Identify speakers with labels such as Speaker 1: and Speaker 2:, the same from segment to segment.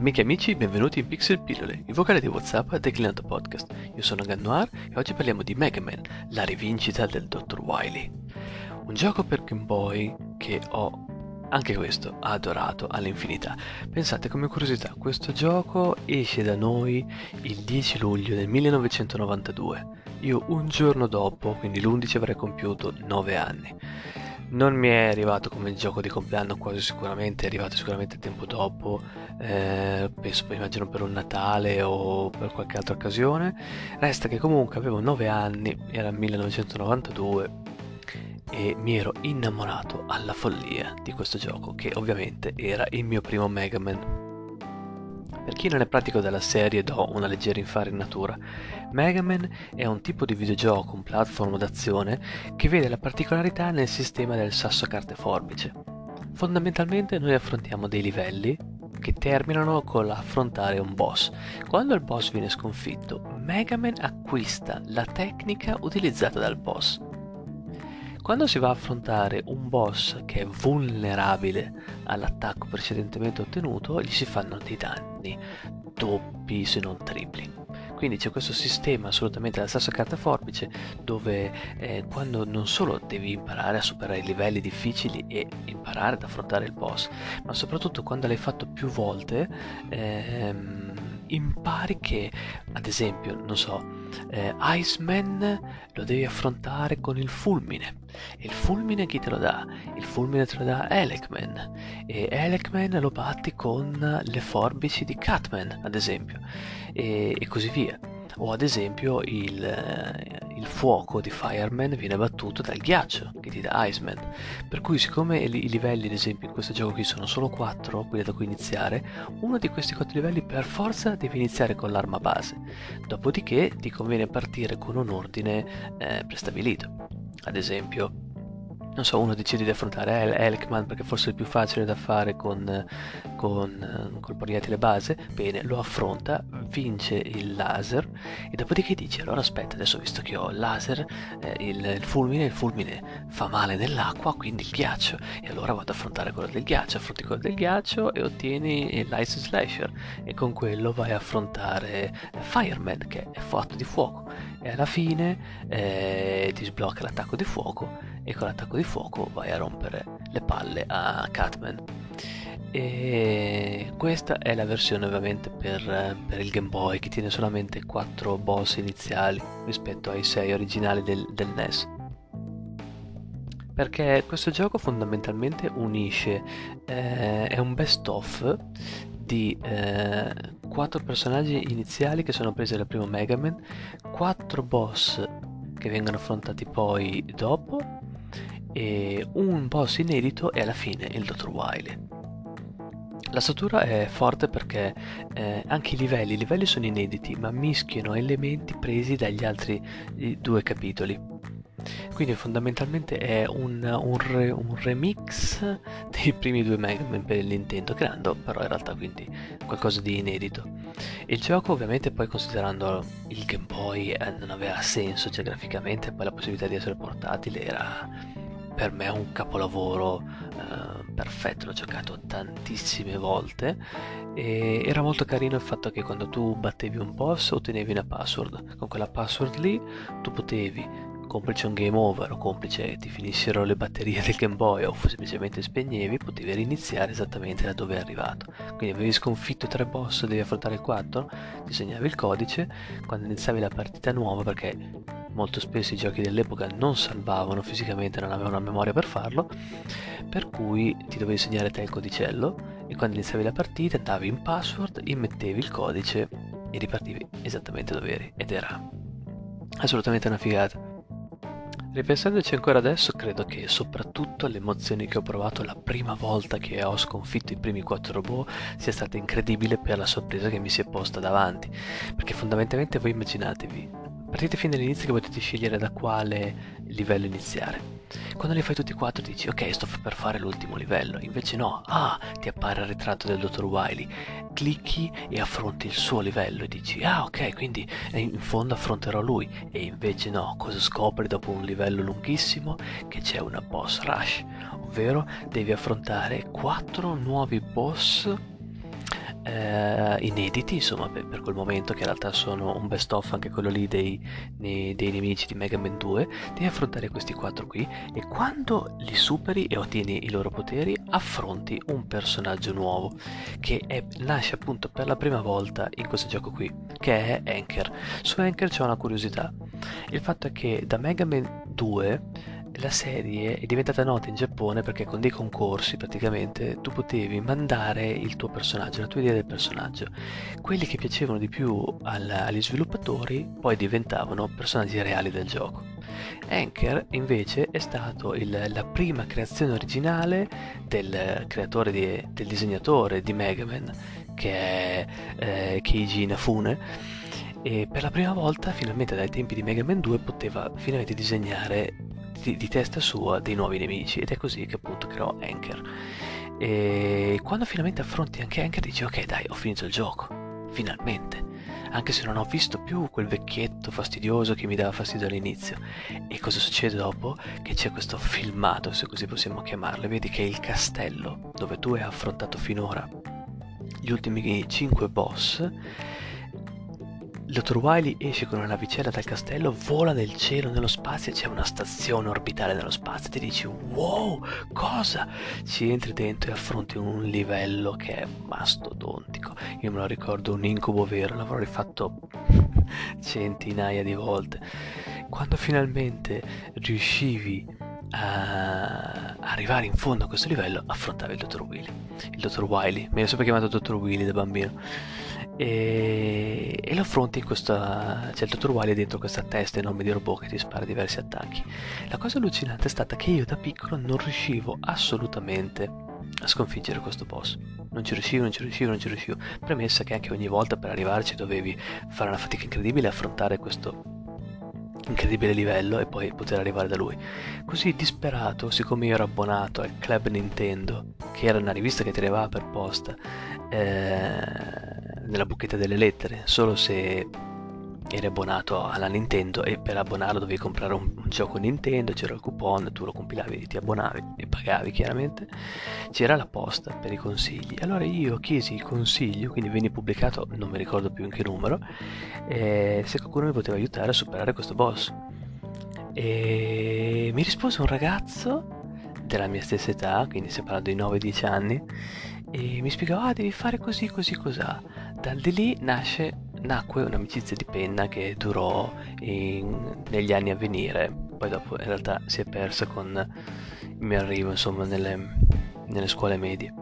Speaker 1: Amiche e amici, benvenuti in Pixel Pillole, il vocale di WhatsApp declinato podcast. Io sono Gannoir e oggi parliamo di Mega Man, la rivincita del Dr. Wily. Un gioco per Game Boy che ho anche questo adorato all'infinità. Pensate come curiosità, questo gioco esce da noi il 10 luglio del 1992. Io un giorno dopo, quindi l'11 avrei compiuto 9 anni. Non mi è arrivato come gioco di compleanno quasi sicuramente, è arrivato sicuramente tempo dopo, eh, penso poi immagino per un Natale o per qualche altra occasione. Resta che comunque avevo 9 anni, era 1992 e mi ero innamorato alla follia di questo gioco che ovviamente era il mio primo Mega Man. Per chi non è pratico della serie do una leggera infarinatura. Mega Man è un tipo di videogioco, un platform d'azione, che vede la particolarità nel sistema del sasso carte forbice. Fondamentalmente noi affrontiamo dei livelli che terminano con l'affrontare un boss. Quando il boss viene sconfitto, Mega Man acquista la tecnica utilizzata dal boss. Quando si va a affrontare un boss che è vulnerabile all'attacco precedentemente ottenuto, gli si fanno dei danni doppi se non tripli. Quindi c'è questo sistema assolutamente alla stessa carta forbice dove eh, quando non solo devi imparare a superare i livelli difficili e imparare ad affrontare il boss, ma soprattutto quando l'hai fatto più volte, ehm, impari che, ad esempio, non so, eh, Iceman lo devi affrontare con il fulmine. Il fulmine chi te lo dà? Il fulmine te lo dà Elecman. E Elecman lo batti con le forbici di Catman, ad esempio. E, e così via o ad esempio il, il, fuoco di Fireman viene battuto dal ghiaccio che ti dà Iceman per cui siccome i livelli ad esempio in questo gioco qui sono solo 4 quelli da cui iniziare uno di questi 4 livelli per forza deve iniziare con l'arma base dopodiché ti conviene partire con un ordine eh, prestabilito ad esempio non so, uno decide di affrontare El- Elkman perché forse è più facile da fare con, con col proiettile base, bene, lo affronta, vince il laser e dopodiché dice allora aspetta, adesso visto che ho il laser, eh, il, il, fulmine, il fulmine fa male nell'acqua, quindi il ghiaccio. E allora vado ad affrontare quello del ghiaccio, affronti quello del ghiaccio e ottieni l'Ice Slasher. E con quello vai a affrontare Fireman che è fatto di fuoco e alla fine eh, ti sblocca l'attacco di fuoco e con l'attacco di fuoco vai a rompere le palle a Catman. E questa è la versione ovviamente per, per, il Game Boy che tiene solamente 4 boss iniziali rispetto ai 6 originali del, del NES. Perché questo gioco fondamentalmente unisce, eh, è un best of di eh, 4 personaggi iniziali che sono presi dal primo Mega Man, 4 boss che vengono affrontati poi dopo e un boss inedito e alla fine il Dr. Wily. La struttura è forte perché eh, anche i livelli, i livelli sono inediti ma mischiano elementi presi dagli altri due capitoli. Quindi fondamentalmente è un, un, re, un, remix dei primi due Mega Man per Nintendo, creando però in realtà quindi qualcosa di inedito. Il gioco ovviamente poi considerando il Game Boy eh, non aveva senso, cioè graficamente poi la possibilità di essere portatile era per me un capolavoro eh, perfetto, l'ho giocato tantissime volte e era molto carino il fatto che quando tu battevi un boss ottenevi una password, con quella password lì tu potevi complice un game over o complice ti finissero le batterie del Game Boy o semplicemente spegnevi, potevi riniziare esattamente da dove è arrivato. Quindi avevi sconfitto tre boss, devi affrontare il 4, ti segnavi il codice, quando iniziavi la partita nuova, perché molto spesso i giochi dell'epoca non salvavano fisicamente, non avevano la memoria per farlo, per cui ti dovevi segnare te il codicello e quando iniziavi la partita andavi in password, immettevi il codice e ripartivi esattamente dove eri ed era assolutamente una figata. Ripensandoci ancora adesso, credo che soprattutto le emozioni che ho provato la prima volta che ho sconfitto i primi quattro robot sia stata incredibile per la sorpresa che mi si è posta davanti. Perché fondamentalmente voi immaginatevi, partite fin dall'inizio che potete scegliere da quale livello iniziare. Quando li fai tutti e quattro dici ok sto per fare l'ultimo livello, invece no, ah ti appare il ritratto del dottor Wiley, clicchi e affronti il suo livello e dici ah ok quindi in fondo affronterò lui. E invece no, cosa scopri dopo un livello lunghissimo? Che c'è una boss rush, ovvero devi affrontare quattro nuovi boss eh, inediti, insomma, per, per, quel momento, che in realtà sono un best of anche quello lì dei, nei, dei nemici di Mega Man 2, devi affrontare questi quattro qui e quando li superi e ottieni i loro poteri, affronti un personaggio nuovo che è, nasce appunto per la prima volta in questo gioco qui, che è Anker. Su Anker c'è una curiosità. Il fatto è che da Mega Man 2 la serie è diventata nota in Giappone perché con dei concorsi praticamente tu potevi mandare il tuo personaggio, la tua idea del personaggio. Quelli che piacevano di più al, agli sviluppatori poi diventavano personaggi reali del gioco. Anker invece è stato la prima creazione originale del creatore, di, del disegnatore di Mega Man che è eh, Keiji Inafune e per la prima volta finalmente dai tempi di Mega Man 2 poteva finalmente disegnare di, di, testa sua dei nuovi nemici ed è così che appunto creò Anker. E quando finalmente affronti anche Anker dici ok dai ho finito il gioco finalmente. Anche se non ho visto più quel vecchietto fastidioso che mi dava fastidio all'inizio. E cosa succede dopo? che c'è questo filmato se così possiamo chiamarlo. Vedi che il castello dove tu hai affrontato finora gli ultimi 5 boss Dottor Wily esce con una navicella dal castello, vola nel cielo, nello spazio, c'è una stazione orbitale nello spazio ti dici wow, cosa? Ci entri dentro e affronti un livello che è mastodontico. Io me lo ricordo un incubo vero, l'avrò rifatto centinaia di volte. Quando finalmente riuscivi a arrivare in fondo a questo livello, affrontavi il Dottor Willy. Il Dottor Wily, mi ero sempre chiamato Dottor Willy da bambino e, e lo affronti in questa c'è il dottor Wily dentro questa testa enorme di robot che ti spara diversi attacchi. La cosa allucinante è stata che io da piccolo non riuscivo assolutamente a sconfiggere questo boss. Non ci riuscivo, non ci riuscivo, non ci riuscivo. Premessa che anche ogni volta per arrivarci dovevi fare una fatica incredibile affrontare questo incredibile livello e poi poter arrivare da lui. Così disperato, siccome io ero abbonato al Club Nintendo, che era una rivista che ti arrivava per posta, eh, nella buchetta delle lettere, solo se eri abbonato alla Nintendo e per abbonarlo dovevi comprare un, un, gioco Nintendo, c'era il coupon, tu lo compilavi, ti abbonavi e pagavi chiaramente, c'era la posta per i consigli. Allora io chiesi il consiglio, quindi venne pubblicato, non mi ricordo più in che numero, eh, se qualcuno mi poteva aiutare a superare questo boss. E mi rispose un ragazzo della mia stessa età, quindi stiamo parlando di 9-10 anni, e mi spiegava, ah, devi fare così, così, cos'ha. Da lì nasce, nacque un'amicizia di penna che durò in, negli anni a venire, poi dopo in realtà si è persa con il mio arrivo, insomma, nelle, nelle scuole medie.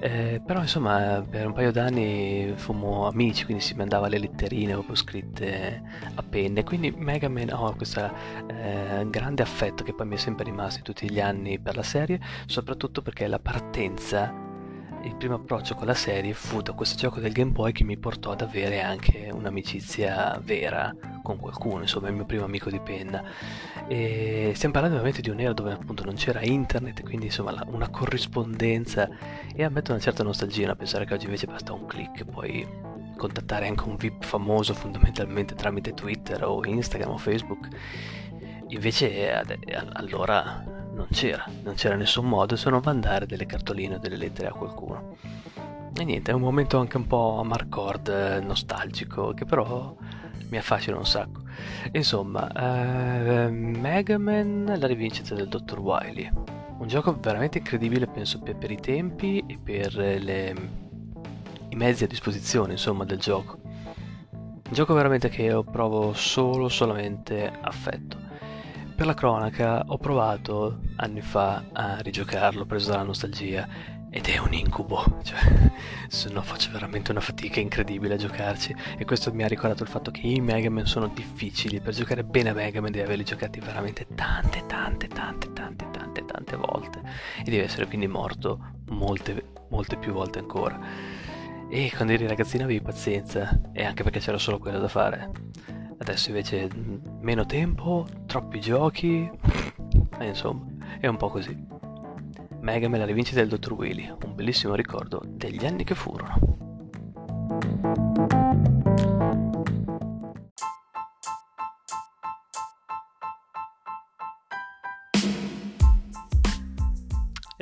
Speaker 1: Eh, però insomma per un paio d'anni fummo amici, quindi si mandava le letterine proprio scritte a penne, quindi Mega Man ho oh, questo eh, grande affetto che poi mi è sempre rimasto in tutti gli anni per la serie, soprattutto perché la partenza il primo approccio con la serie fu da questo gioco del Game Boy che mi portò ad avere anche un'amicizia vera con qualcuno, insomma il mio primo amico di penna. E stiamo parlando ovviamente di un'era dove appunto non c'era internet, quindi insomma una corrispondenza e ammetto una certa nostalgia pensare che oggi invece basta un click e poi contattare anche un VIP famoso fondamentalmente tramite Twitter o Instagram o Facebook. Invece allora non c'era, non c'era nessun modo se non mandare delle cartoline o delle lettere a qualcuno. E niente, è un momento anche un po' amarcord, eh, nostalgico, che però mi affascina un sacco. Insomma, eh, Mega Man, la rivincita del Dr. Wily. Un gioco veramente incredibile, penso, per, per i tempi e per le, i mezzi a disposizione, insomma, del gioco. Un gioco veramente che io provo solo, solamente affetto. Per la cronaca ho provato anni fa a rigiocarlo, preso dalla nostalgia, ed è un incubo, cioè se no faccio veramente una fatica incredibile a giocarci e questo mi ha ricordato il fatto che i Mega Man sono difficili, per giocare bene a Mega Man devi averli giocati veramente tante tante tante tante tante tante volte e devi essere quindi morto molte molte più volte ancora. E quando eri ragazzino avevi pazienza e anche perché c'era solo quello da fare. Adesso invece meno tempo, troppi giochi, e insomma, è un po' così. Mega me la rivincita del Dottor Willy, un bellissimo ricordo degli anni che furono.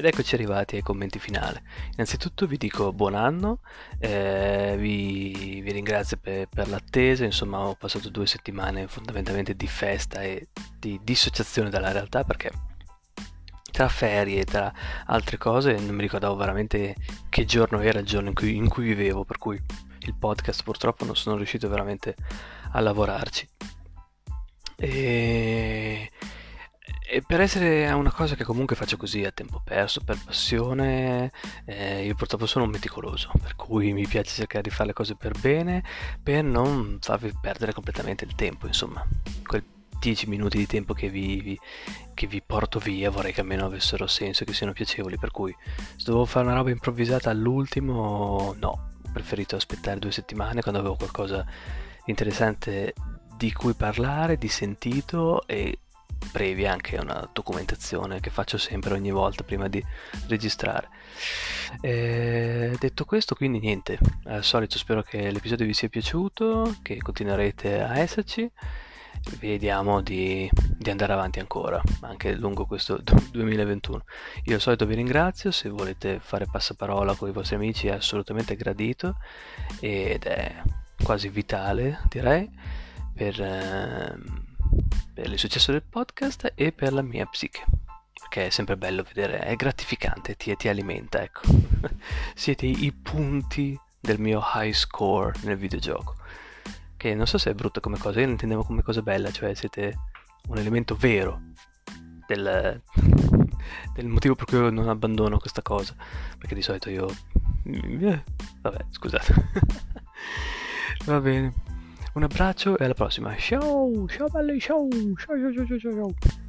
Speaker 1: Ed eccoci arrivati ai commenti finali. Innanzitutto vi dico buon anno, eh, vi, vi, ringrazio per, per, l'attesa, insomma ho passato due settimane fondamentalmente di festa e di dissociazione dalla realtà perché tra ferie e tra altre cose non mi ricordavo veramente che giorno era il giorno in cui, in cui vivevo, per cui il podcast purtroppo non sono riuscito veramente a lavorarci. E e per essere una cosa che comunque faccio così a tempo perso, per passione, eh, io purtroppo sono un meticoloso, per cui mi piace cercare di fare le cose per bene, per non farvi perdere completamente il tempo, insomma. Quel 10 minuti di tempo che vi, vi, che vi porto via vorrei che almeno avessero senso, che siano piacevoli, per cui se dovevo fare una roba improvvisata all'ultimo, no, ho preferito aspettare due settimane quando avevo qualcosa interessante di cui parlare, di sentito e brevi anche una documentazione che faccio sempre ogni volta prima di registrare. E detto questo, quindi niente, al solito spero che l'episodio vi sia piaciuto, che continuerete a esserci. Vediamo di, di andare avanti ancora, anche lungo questo 2021. Io al solito vi ringrazio, se volete fare passaparola con i vostri amici è assolutamente gradito ed è quasi vitale, direi, per... Ehm, per il successo del podcast e per la mia psiche. Perché è sempre bello vedere, è gratificante, ti, ti alimenta, ecco. Siete i punti del mio high score nel videogioco. Che non so se è brutta come cosa, io lo intendevo come cosa bella, cioè siete un elemento vero del, del motivo per cui non abbandono questa cosa. Perché di solito io... Eh, vabbè, scusate. Va bene. Un abbraccio e alla prossima. Ciao, ciao belli, ciao, ciao, ciao, ciao, ciao, ciao.